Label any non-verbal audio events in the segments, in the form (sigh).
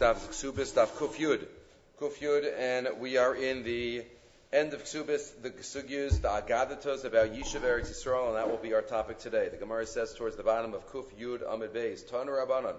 Daf Ksubis, Daf Kuf Yud. Kuf Yud, and we are in the end of Ksubis, the Sugyus, the Agadatos about Yishuv Eretz Yisrael, and that will be our topic today. The Gemara says towards the bottom of Kuf Yud Amid Beis, Tanu Rabbanon.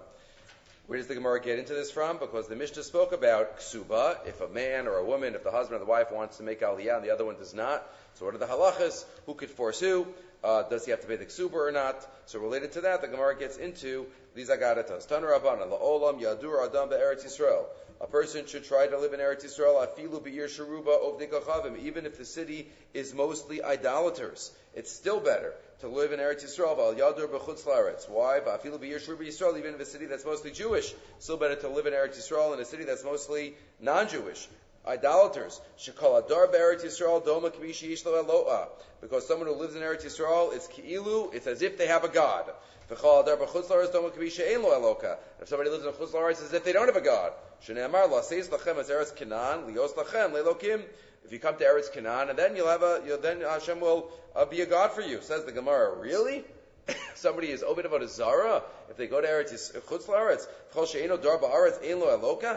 Where does the Gemara get into this from? Because the Mishnah spoke about ksuba, if a man or a woman, if the husband or the wife wants to make aliyah and the other one does not. So what are the halachas? Who could force who? Uh, does he have to pay the ksuba or not? So related to that, the Gemara gets into these agadatas. Tanu Rabbanan, la'olam yadur adam be'eretz Yisrael. A person should try to live in Eretz Yisrael, afilu be'ir sharuba ovdikachavim, even if the city is mostly idolaters. It's still better to live in Eretz Yisrael, val yadur b'chutz la'aretz. Why? Afilu be'ir sharuba Yisrael, even in a city that's mostly Jewish. Still better to live in Eretz Yisrael in a city that's mostly non-Jewish idolaters. Shekol adar be'eretz Yisrael doma k'mishi yishlo eloah. Because someone who lives in Eretz Yisrael, it's ki'ilu, it's as if they have a god. V'chol adar b'chutz la'aretz doma k'mishi ein lo eloka. If somebody lives in chutz la'aretz, it's as if they don't have a god. Shneamar la seis lachem as eretz Canaan lios lachem lelokim. If you come to Eretz Canaan, and then you'll have a, you'll, then Hashem will uh, be a god for you. Says the Gemara. Really? (laughs) somebody is oved avodah zarah, if they go to Eretz Chutz La'aretz,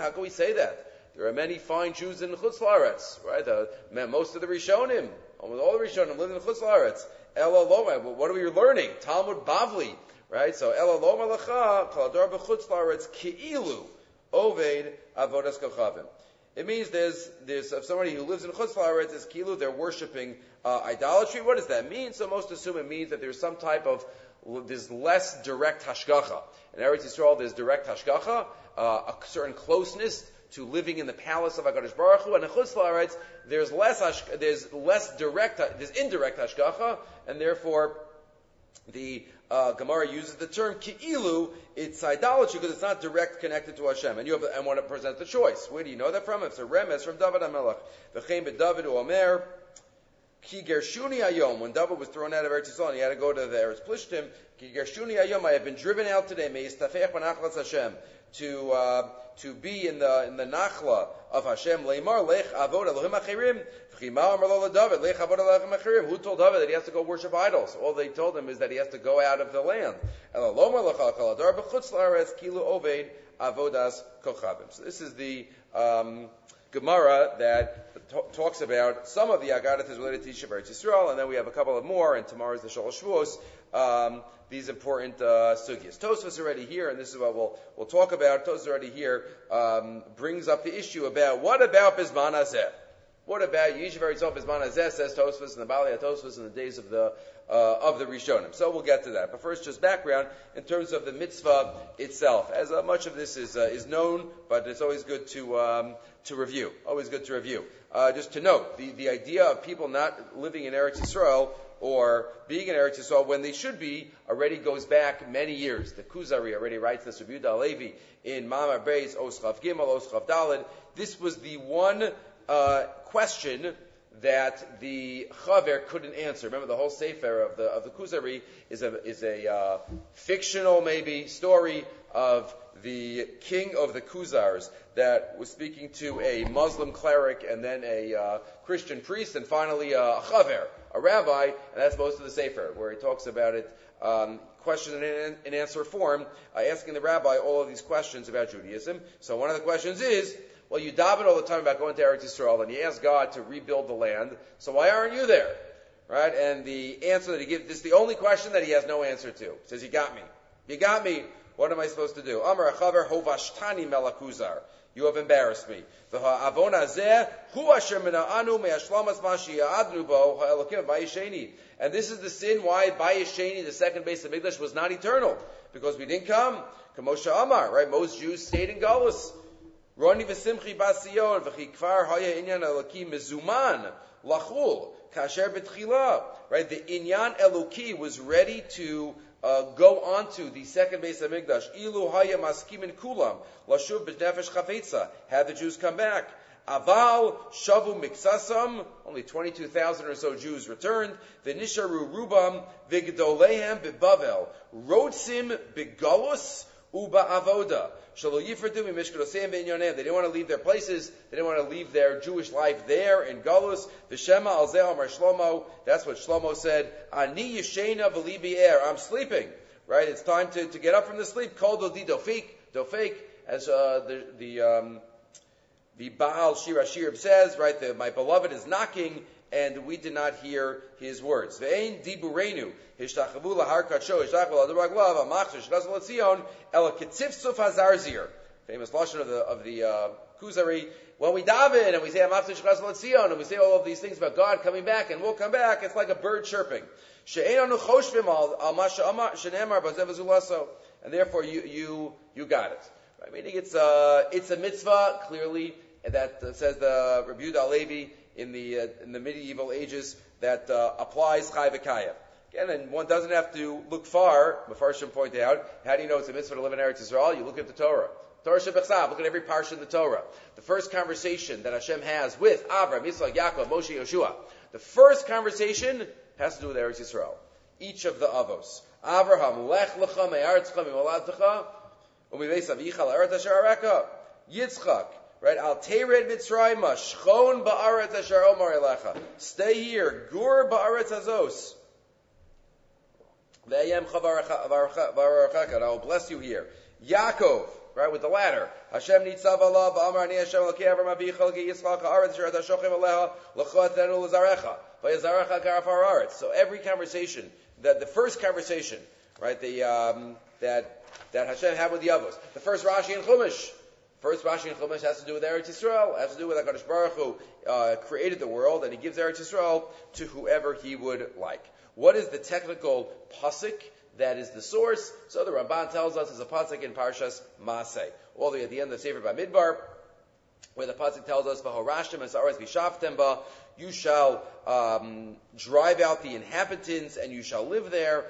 how can we say that? There are many fine Jews in Chutz La'aretz, right? Uh, most of the Rishonim, almost all the Rishonim live in Chutz La'aretz. Ela Loma, what are we learning? Talmud Bavli, right? So Ela Loma Lacha, Kol Dar B'Chutz La'aretz Ki'ilu, Oved Avodas Kochavim. It means there's, there's somebody who lives in Chutz La'aretz is kilu, they're worshiping uh, idolatry. What does that mean? So most assume it means that there's some type of there's less direct hashgacha. In Eretz Yisrael, there's direct hashgacha, uh, a certain closeness to living in the palace of Hakadosh Baruch Hu. And in Chutz there's less there's less direct, there's indirect hashgacha, and therefore the uh, Gemara uses the term ki'ilu, it's idolatry because it's not direct connected to Hashem. And you have, and one presents the choice. Where do you know that from? It's a remes from David HaMelech. V'chein David Omer, ki gershuni ayom. When David was thrown out of Eretz Yisrael and he had to go to the Eretz Plishtim, ki gershuni ayom, I have been driven out today, me'istafech b'nachlas Hashem, to, uh, to be in the, in the nachla of Hashem, leimar lech avod Elohim achirim, who told David that he has to go worship idols? All they told him is that he has to go out of the land. So this is the um, Gemara that t- talks about some of the Agadat is related to Yishuv Eretz Yisrael, and then we have a couple of more, and tomorrow is the Shalosh Shevuos. Um, these important uh, sugyas. Tosfos already here, and this is what we'll we'll talk about. Tosfos already here um, brings up the issue about what about Bisman Azeh? What about Yishuv Eretz Bisman Azeh? Says Tosfos and the Bali Tosfos in the days of the uh, of the Rishonim. So we'll get to that. But first, just background in terms of the mitzvah itself. As uh, much of this is uh, is known, but it's always good to um, to review. Always good to review. Uh, just to note, the, the idea of people not living in Eretz Yisrael or being in Eretz Yisrael when they should be already goes back many years. The Kuzari already writes this, Rabbi Levi, in Mama Beis, Oschav Gimel, Oschav Dalid. This was the one uh, question that the Chaver couldn't answer. Remember, the whole Sefer of the of the Kuzari is a is a uh, fictional maybe story of the king of the Kuzars that was speaking to a Muslim cleric and then a uh, Christian priest and finally a Chaver, a rabbi, and that's most of the Sefer where he talks about it. Um, question and answer form, uh, asking the rabbi all of these questions about Judaism. So one of the questions is, well, you daven all the time about going to Eretz Yisrael, and you ask God to rebuild the land. So why aren't you there? Right? And the answer that he gives, this is the only question that he has no answer to. He says, "You got me. You got me. What am I supposed to do?" Amar Hovashtani Melakuzar. You have embarrassed me. And this is the sin why Bayesheni, the second base of English, was not eternal. Because we didn't come. Kamosha Amar, right? Most Jews stayed in Galus. Roni v'simchi basiyon v'chi haya inyan eloki mezuman lachul kasher betchila. Right, the inyan eloki was ready to uh, go onto the second base of Migdash. Ilu haya maskimin kulam lashuv b'nefesh chafetza. Had the Jews come back. Aval shavu miksasam. Only 22,000 or so Jews returned. V'nisharu rubam v'gdolehem b'bavel. Rotsim b'galus uba avoda. They didn't want to leave their places. They didn't want to leave their Jewish life there in Galus. That's what Shlomo said. Ani er. I'm sleeping. Right? It's time to, to get up from the sleep. Kol dodi dofik. Dofik. as uh, the the um, the Baal Shir Shir says, right? The, my beloved is knocking, and we did not hear his words. Ve'ein diburenu hishtachavu sho hishtachavu el. Famous lashon of the of the uh, Kuzari. When we daven and we say amachsher shkazal letzion and we say all of these things about God coming back and we'll come back, it's like a bird chirping. She'enanu choshvim al masha shenemar bazev and therefore you you you got it. Right? Meaning it's a it's a mitzvah clearly that uh, says the Rabbi Yudah Levi in the uh, in the medieval ages that uh, applies Chai V'Kaya. Again, and one doesn't have to look far. Mefarshim point out, how do you know it's a mitzvah to live in Eretz Yisrael? You look at the Torah. Torah Shebechsav, look at every parsha in the Torah. The first conversation that Hashem has with Avram, Yitzchak, Yaakov, Moshe, Yeshua, the first conversation has to do with Eretz Yisrael. Each of the avos. Avraham, lech lecha me'aretzcha mi'moladtecha, u'miveis avicha la'eret asher. Yitzchak, Right? Al tered Mitzrayim, shchon ba'aretz asher omar elecha. Stay here. Gur ba'aretz azos. Ve'yem chavarachaka. I will bless you here. Yaakov, right, with the ladder. Hashem nitzav Allah, v'amar ani Hashem l'kei avram avicha l'kei yitzchak ha'aretz asher et ha'shochem aleha l'chot enu l'zarecha. V'yazarecha karafar ha'aretz. So every conversation, that the first conversation, right, the, um, that, that Hashem had with the Avos. The first Rashi and Chumash, First Rashi and Chumash has to do with Eretz Yisrael, has to do with HaKadosh Baruch Hu uh, created the world, and He gives Eretz Yisrael to whoever He would like. What is the technical pasuk that is the source? So the Ramban tells us is a pasuk in Parshas Masei, all the way at the end of the Sefer Bamidbar, where the pasuk tells us, "V'horashtem esaretz v'shaftem ba." You shall um, drive out the inhabitants, and you shall live there.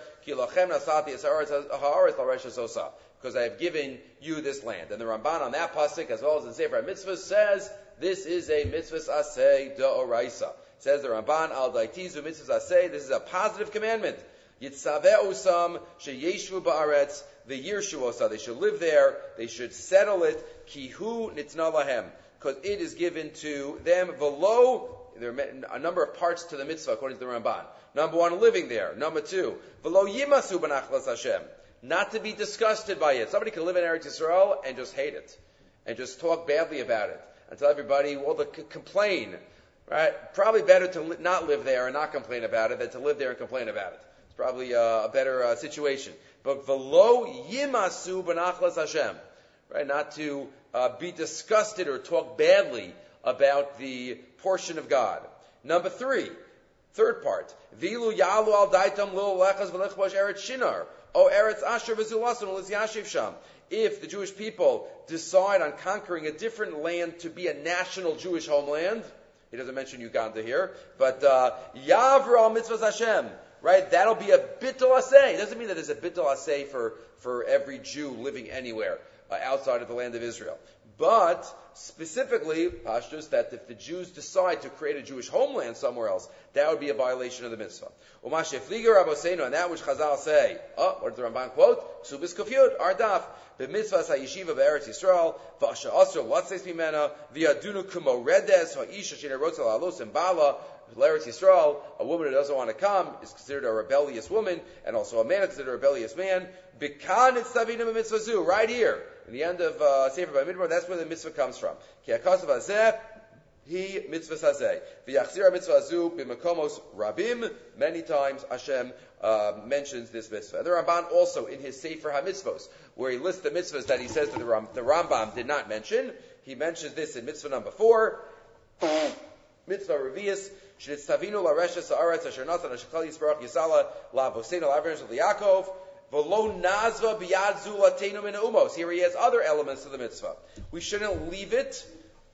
Because I have given you this land. And the Ramban on that pasuk, as well as in Sefer Mitzvah, says this is a mitzvah asay da'oraisa. Says the Ramban al daitizu mitzvah asay. This is a positive commandment. Yitzaveh osam sheyeshu ba'aretz the yirshu They should live there. They should settle it. Kihu nitna lahem because it is given to them below. There are a number of parts to the mitzvah according to the Ramban. Number one, living there. Number two, below yimasu b'nachlas Hashem not to be disgusted by it. Somebody can live in Eretz Yisrael and just hate it, and just talk badly about it, and tell everybody, well, to complain, right? Probably better to li- not live there and not complain about it than to live there and complain about it. It's probably uh, a better uh, situation. But velo yimasu benachlas Hashem, right? Not to uh, be disgusted or talk badly about the portion of God. Number three, third part, vilu yalu al daitam lil lechas v'lechbosh shinar. Oh, Eretz Asher v'zulasan yashiv sham. If the Jewish people decide on conquering a different land to be a national Jewish homeland, he doesn't mention Uganda here, but uh, Yavra mitzvahs Hashem, right? That'll be a bittul asay. It doesn't mean that there's a bittul asay for, for every Jew living anywhere uh, outside of the land of Israel. But specifically, Pashtus, that if the Jews decide to create a Jewish homeland somewhere else, that would be a violation of the mitzvah. and that which Chazal say, oh, what did the Ramban quote? Subis kufyud, ardaf, b'mitzvah ha'yeshiva be'eretz Yisrael, v'asha asr latzes mimena, v'yadunu kumo redes, ha'isha shina rotzel alos and Eretz Yisrael, a woman who doesn't want to come is considered a rebellious woman, and also a man is considered a rebellious man. Bikan it's mitzvah right here in the end of uh, Sefer by Bamidbar, that's where the mitzvah comes from. Ki akasav hazeh, he mitzvah hazeh. V'yachzir mitzvah azu b'makomos rabim. Many times Hashem uh, mentions this mitzvah. And the Ramban also in his Sefer HaMitzvos, where he lists the mitzvahs that he says that the, Ram, the Rambam did not mention, he mentions this in mitzvah number four. (clears throat) mitzvah revius. Shnitztavinu la reshes ha'aretz asher natan asher kal yisbarach yisala la voseinu la Yaakov. V'lo nazva biyad umos. Here he has other elements of the mitzvah. We shouldn't leave it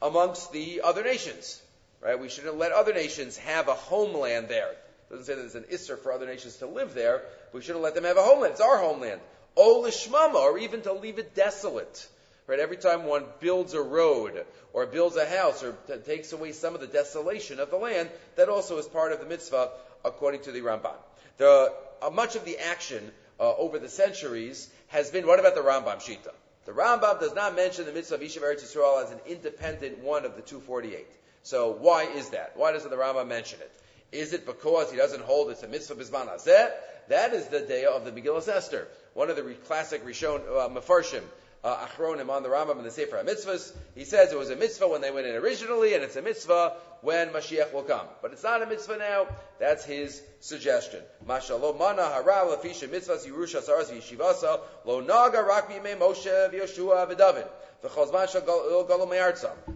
amongst the other nations, right? We shouldn't let other nations have a homeland there. It doesn't say that there's an isser for other nations to live there. We shouldn't let them have a homeland. It's our homeland. O lishmama, or even to leave it desolate. Right? Every time one builds a road or builds a house or t- takes away some of the desolation of the land, that also is part of the mitzvah according to the Ramban. The, uh, much of the action uh, over the centuries has been, what about the Rambam Shita? The Rambam does not mention the mitzvah of Yishuv Eretz Yisrael as an independent one of the 248. So why is that? Why doesn't the Rambam mention it? Is it because he doesn't hold it's a mitzvah bisman hazeh? That is the day of the Megillah Esther. One of the classic Rishon uh, Mefarshim uh, Achronim on the Rambam and the Sefer HaMitzvahs. He says it was a mitzvah when they went in originally, and it's a mitzvah when Mashiach will come. But it's not a mitzvah now. That's his suggestion. Mashalo mana harav lafisha mitzvahs Yerusha saras yeshivasa lo naga rak Moshe v'Yoshua v'David.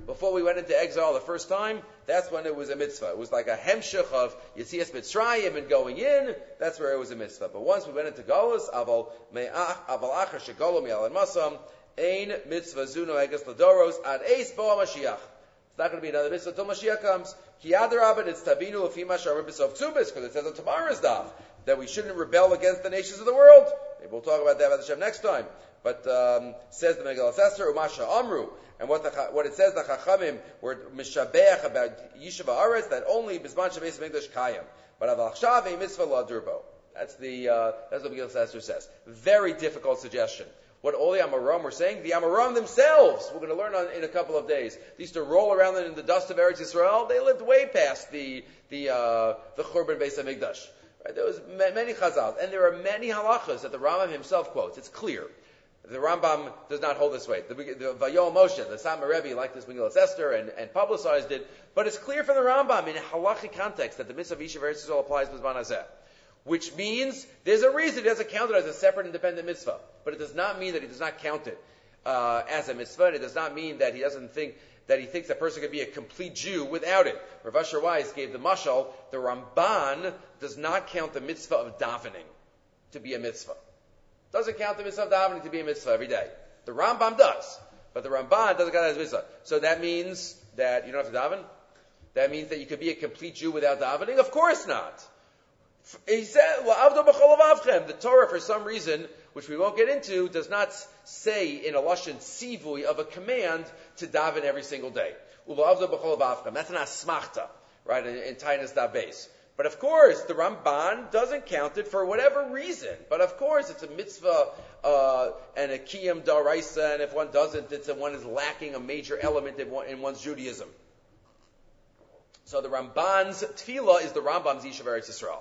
Before we went into exile the first time, that's when it was a mitzvah. It was like a hemshich of Yitzias Mitzrayim and going in. That's where it was a mitzvah. But once we went into Golos, aval me'ach, aval achar shegolo mi'al masam, ein mitzvah zuno eges ladoros ad eis bo Mashiach. It's not going to be another mitzvah until Mashiach comes. Ki adarabit, it's tabinu lefima sharim b'sof tzubis, because it says on tomorrow's daf that we shouldn't rebel against the nations of the world. Maybe we'll talk about that about the Shem next time. But um, says the Megillah Esther, Umasha Amru, and what the, what it says the Chachamim were mishabeach about Yishuv Aretz that only Bisman Shabes English Kayim, but Aval Chav a mitzvah la durbo. That's the uh, that's what Megillah Esther says. Very difficult suggestion. What all the Amoram were saying, the Amoram themselves, we're going to learn on, in a couple of days. They used to roll around in the dust of Eretz Yisrael. They lived way past the the uh, the Churban Beis Hamikdash. Right? There was many chazals, and there are many halachas that the Rambam himself quotes. It's clear. The Rambam does not hold this weight. The, the Vayoel Moshe, the Satmar Rebbe, liked this Megillah Esther and, and publicized it, but it's clear from the Rambam in halachic context that the mitzvah of Yishuv Eretz Yisrael applies to Zman. Which means there's a reason he doesn't count it as a separate independent mitzvah. But it does not mean that he does not count it uh, as a mitzvah. It does not mean that he doesn't think that he thinks a person could be a complete Jew without it. Rav Asher Weiss gave the mashal, the Ramban does not count the mitzvah of davening to be a mitzvah. Doesn't count the mitzvah of davening to be a mitzvah every day. The Rambam does, but the Ramban doesn't count it as a mitzvah. So that means that you don't have to daven. That means that you could be a complete Jew without davening. Of course not. He said, The Torah, for some reason, which we won't get into, does not say in a lashon sivui of a command to daven every single day. That's an asmachta, right? In, in Tainus base. But of course, the Ramban doesn't count it for whatever reason. But of course, it's a mitzvah uh, and a kiyam daraisa, and if one doesn't, it's a, one is lacking a major element in, one, in one's Judaism. So the Ramban's tefillah is the Rambam's Yishuv Eretz Yisrael.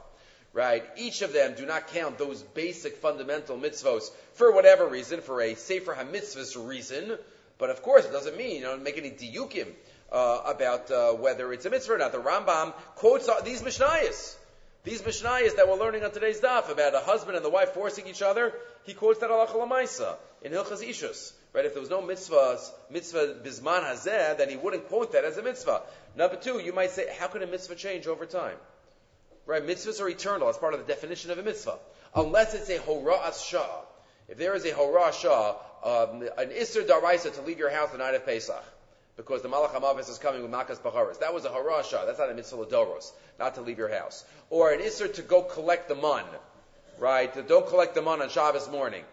Right? Each of them do not count those basic fundamental mitzvos for whatever reason, for a Sefer HaMitzvahs reason. But of course, it doesn't mean, you know, make any diyukim uh, about uh, whether it's a mitzvah or not. The Rambam quotes these Mishnayos. These Mishnayos that we're learning on today's daf about a husband and the wife forcing each other, he quotes that Allah Lamaisa in Hilchas Ishus. Right? If there was no mitzvahs, mitzvah bisman hazeh, then he wouldn't quote that as a mitzvah. Number two, you might say, how could a mitzvah change over time? Right? Mitzvahs are eternal. That's part of the definition of a mitzvah. Unless it's a hora'as shah. If there is a hora'as shah, um, an isser daraisa to leave your house the night of Pesach, because the Malach HaMavis is coming with Makas Bacharas. That was a harasha. That's not a mitzvah doros, not to leave your house. Or an Isser to go collect the mun, right? To don't collect the mun on Shabbos morning.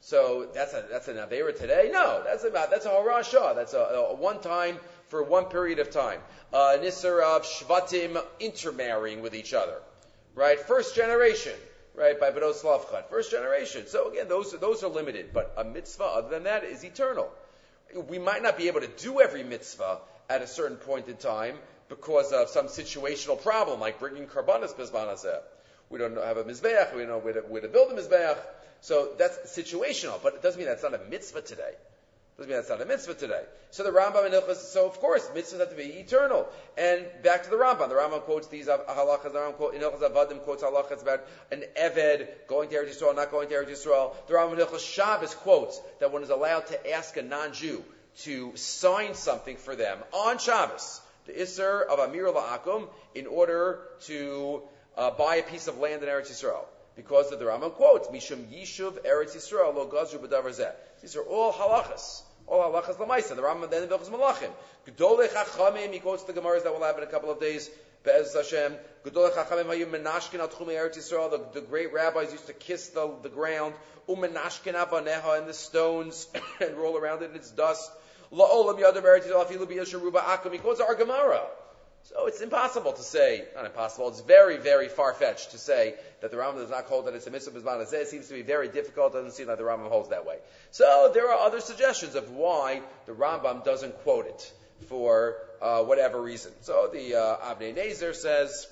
So that's a that's an avera today. No, that's about that's a harasha. That's a, a, one time for one period of time. Uh, of shvatim intermarrying with each other, right? First generation. Right, by Bedos Lavchan. First generation. So again, those, those are limited. But a mitzvah, other than that, is eternal we might not be able to do every mitzvah at a certain point in time because of some situational problem, like bringing karbanis bizman We don't have a mizbeach, we don't know where to, where to build a mizbeach. So that's situational, but it doesn't mean that's not a mitzvah today. Doesn't that's not a mitzvah today. So the Rambam and Ilchas, so of course, mitzvahs have to be eternal. And back to the Rambam. The Rambam quotes these halachas. The Rambam quote, in Avadim quotes halachas about an Eved going to Eretz Yisrael, not going to Eretz Yisrael. The Rambam in Ilchas Shabbos quotes that one is allowed to ask a non-Jew to sign something for them on Shabbos, the Isser of Amir La'akum, in order to uh, buy a piece of land in Eretz Yisrael because of the Rambam quotes, Mishum Yishuv Eretz Yisrael lo gazru b'davar These are all halachas. All halachas lamaisa. The Rambam then Vilchus Malachim. Gedolei Chachamim, he quotes the Gemaras that we'll have in a couple of days. Be'ez Hashem. Gedolei Chachamim hayim menashkin al tchumei Eretz Yisrael. The, great rabbis used to kiss the, the ground. Um Umenashkin avaneha and the stones (coughs) and roll around it in its dust. La'olam yadam Eretz Yisrael afilu b'yasharuba akum. He quotes our Gemara. So it's impossible to say, not impossible, it's very, very far-fetched to say that the Rambam does not hold that it's a mitzvah b'zman It seems to be very difficult. Doesn't seem like the Rambam holds that way. So there are other suggestions of why the Rambam doesn't quote it for uh, whatever reason. So the uh, Avnei Nezer says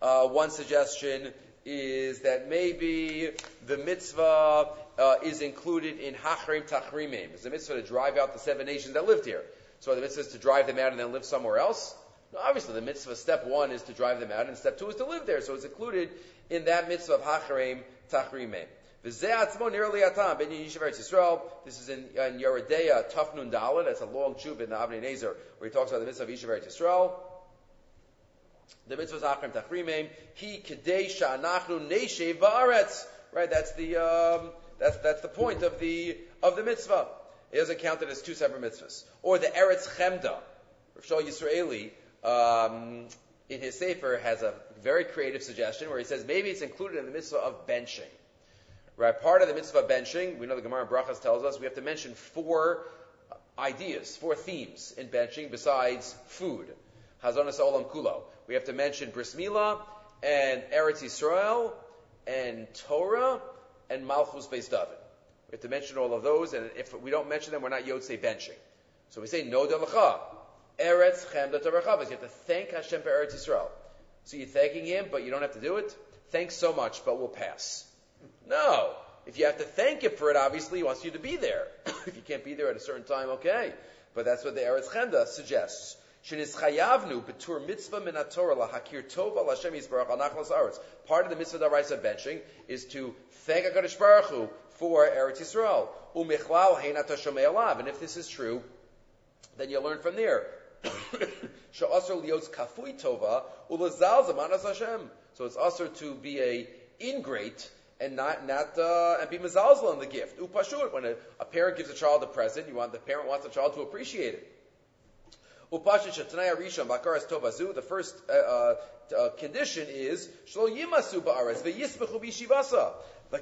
uh, one suggestion is that maybe the mitzvah uh, is included in Hachrim Tachrimim. It's a mitzvah to drive out the seven nations that lived here. So the mitzvah is to drive them out and then live somewhere else. No, obviously, the mitzvah step one is to drive them out, and step two is to live there. So it's included in that mitzvah of Hachrim Tachrimim. This is in, in Yeridea Tafnun. That's a long chub in the Avnei Nezer where he talks about the mitzvah of Yishav Yisrael. The mitzvah is Achrim Tachrimim. He Kadei Sha'anachnu Neshev Ba'aretz. Right, that's the um, that's that's the point of the of the mitzvah. It doesn't count it as two separate mitzvahs. Or the Eretz Chemda. Rav Shaul Yisraeli um, in his sefer has a very creative suggestion where he says maybe it's included in the mitzvah of benching. Right, part of the mitzvah of benching, we know the Gemara in Brachas tells us we have to mention four ideas, four themes in benching besides food. Hazonas Olam Kulo. We have to mention Bris Milah and Eretz Yisrael and Torah and Malchus Beis David. We have to mention all of those, and if we don't mention them, we're not Yotze benching. So we say No Delacha. Eretz Chemda Torachavas. You have to thank Hashem for Eretz Yisrael. So you're thanking Him, but you don't have to do it? Thanks so much, but we'll pass. No. If you have to thank Him for it, obviously He wants you to be there. (coughs) if you can't be there at a certain time, okay. But that's what the Eretz Chemda suggests. Part of the mitzvah of benching is to thank HaKadosh Baruch Hu for Eretz Yisrael. Umichlal heinat alav. And if this is true, then you learn from there. (coughs) Kafui tova. So it's also to be a ingrate and not not uh, and be mezalzel on the gift. Upashur, when a, a, parent gives a child a present, you want the parent wants the child to appreciate it. Upashur rishon bakaras tovazu. The first uh, uh, uh, condition is shlo yimasu ba'aretz ve'yisbechu b'yishivasa. If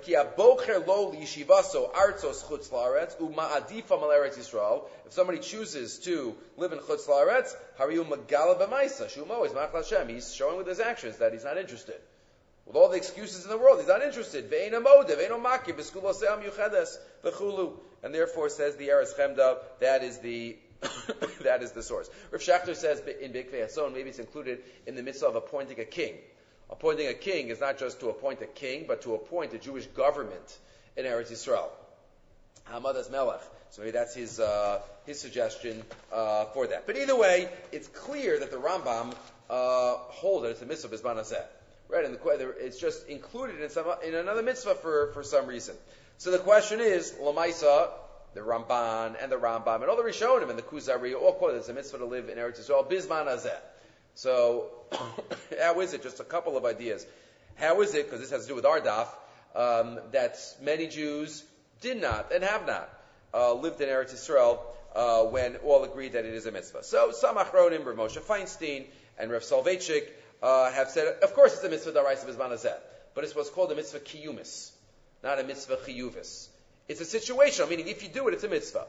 somebody chooses to live in chutz la'aretz, hariu magala b'maisa shumo is Hashem. He's showing with his actions that he's not interested. With all the excuses in the world, he's not interested. And therefore, says the Eretz Chemda, that is the (coughs) that is the source. Rav Schachter says in Big Son, maybe it's included in the mitzvah of appointing a king. Appointing a king is not just to appoint a king, but to appoint a Jewish government in Eretz Yisrael. Hamadas Melech. So maybe that's his uh, his suggestion uh, for that. But either way, it's clear that the Rambam uh, holds that it's a mitzvah bisman right? And the, it's just included in some in another mitzvah for for some reason. So the question is, Lamaisa, the Ramban and the Rambam and all the Rishonim and the Kuzari all quote it's a mitzvah to live in Eretz Yisrael bisman so, (coughs) how is it? Just a couple of ideas. How is it, because this has to do with our daf, um, that many Jews did not and have not uh, lived in Eretz Yisrael uh, when all agreed that it is a mitzvah. So, some Achronim, Rav Moshe Feinstein and Rav Soloveitchik, uh, have said, of course it's a mitzvah daraisa bizmanazet, but it's what's called a mitzvah kiyumis, not a mitzvah chiyuvis. It's a situational, meaning if you do it, it's a mitzvah.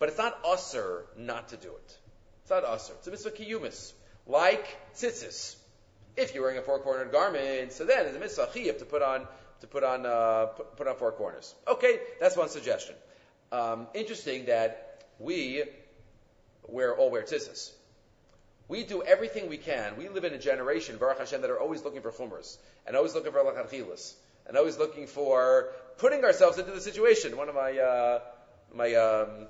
But it's not usr not to do it. It's not usr. It's a mitzvah kiyumis like tzitzis. If you're wearing a four-cornered garment, so then it's a mitzvah chiyuv to put on to put on uh, put, on four corners. Okay, that's one suggestion. Um, interesting that we wear all wear tzitzis. We do everything we can. We live in a generation, Baruch Hashem, that are always looking for chumras and always looking for lachanchilas and always looking for putting ourselves into the situation. One of my uh, my um,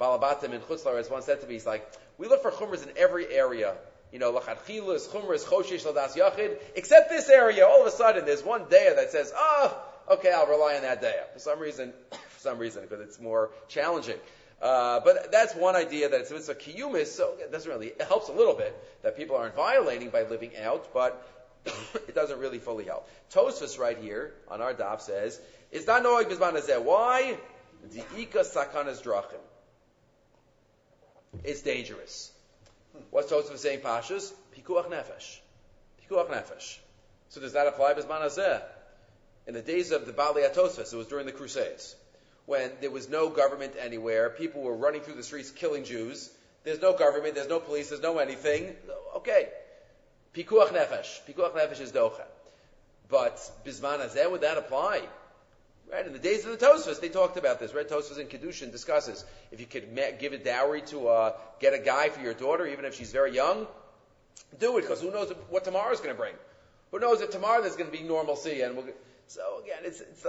balabatim in Chutzlar has once said to me, he's like, we look for chumras in every area you know, lachatchilas, chumras, choshesh, ladas yachid, except this area, all of a sudden there's one daya that says, oh, okay, I'll rely on that daya. For some reason, (coughs) for some reason, because it's more challenging. Uh, but that's one idea that it's, a kiyumis, so it doesn't really, it helps a little bit that people aren't violating by living out, but (coughs) it doesn't really fully help. Tosfos right here on our daf says, it's not noig bizman Why? The ika sakanas drachim. It's dangerous. What's Tosfos saying, Pashas? Pikuach nefesh. Pikuach nefesh. So does that apply Bisman Hazeh? In the days of the Bali Atosfos, it was during the Crusades, when there was no government anywhere, people were running through the streets killing Jews. There's no government, there's no police, there's no anything. Okay. Pikuach nefesh. Pikuach nefesh is docha. But Bisman Hazeh, would that apply? Right? In the days of the Tosfos, they talked about this. Right? Tosfos in Kedushin discusses if you could give a dowry to uh, get a guy for your daughter, even if she's very young, do it because who knows what tomorrow is going to bring? Who knows if tomorrow there's going to be normalcy? And we'll, so again, it's, it's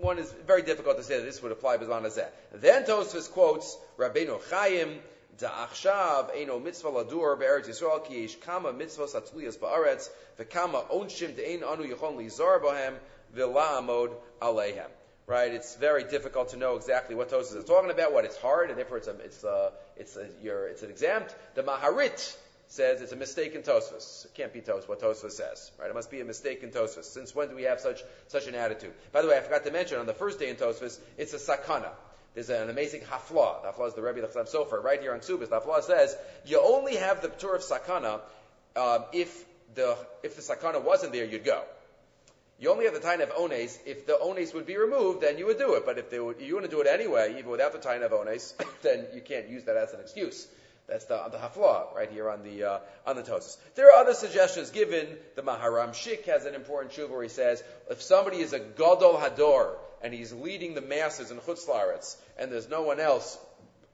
one is very difficult to say that this would apply Bizman Hazeh. Then Tosfos quotes Rabbeinu Chaim, Da'achshav eino mitzvah ladur be'eretz Yisrael ki yesh kama mitzvahs atzliyas ba'aretz v'kama onshim de'ein anu yichon lizar bohem v'la'amod aleihem. Right? It's very difficult to know exactly what Tosfos is talking about, what it's hard, and therefore it's a, it's a, it's a, it's an exempt. The Maharit says it's a mistake in Tosfos. It can't be Tosfos, what Tosfos says, right? It must be a mistake in Tosfos. Since when do we have such, such an attitude? By the way, I forgot to mention, on the first day in Tosfos, it's a sakana. There's an amazing hafla. The hafla is the Rebbe Lechlam Sofer. Right here on Subis, the hafla says, you only have the tour of sakana um, if the, if the sakana wasn't there, you'd go. You only have the time of ones. If the ones would be removed, then you would do it. But if would, you want to do it anyway, even without the time of ones, (laughs) then you can't use that as an excuse. That's the, the hafla right here on the uh, on the Tosis. There are other suggestions given. The Maharam Schick has an important shuv where he says if somebody is a gadol hador and he's leading the masses in chutzlaretz and there's no one else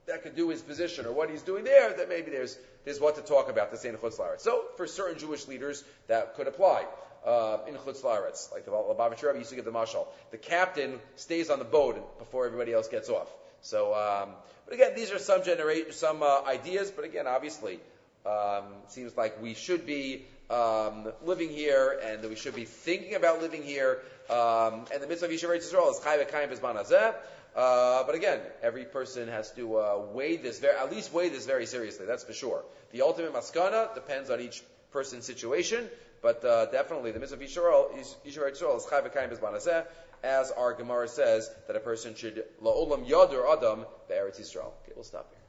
that could do his position or what he's doing there, that maybe there's there's what to talk about the in Chutz Laretz. So for certain Jewish leaders, that could apply. Uh, in Chutz Laretz, like the Lubavitcher Rebbe used to give the mashal. The captain stays on the boat before everybody else gets off. So, um, but again, these are some generate some uh, ideas. But again, obviously, um, seems like we should be um, living here, and that we should be thinking about living here. Um, and the mitzvah of Yisrael Yisrael is chayv kayim bezman. Uh, but again, every person has to uh, weigh this, very, at least weigh this very seriously. That's for sure. The ultimate maskana depends on each person's situation, but uh, definitely the mitzvah Yisrael, Yisrael is chayv kayim bezman hazeh as our Gemara says that a person should la'olam yadur adam be'eretz Yisrael. Okay, we'll stop here.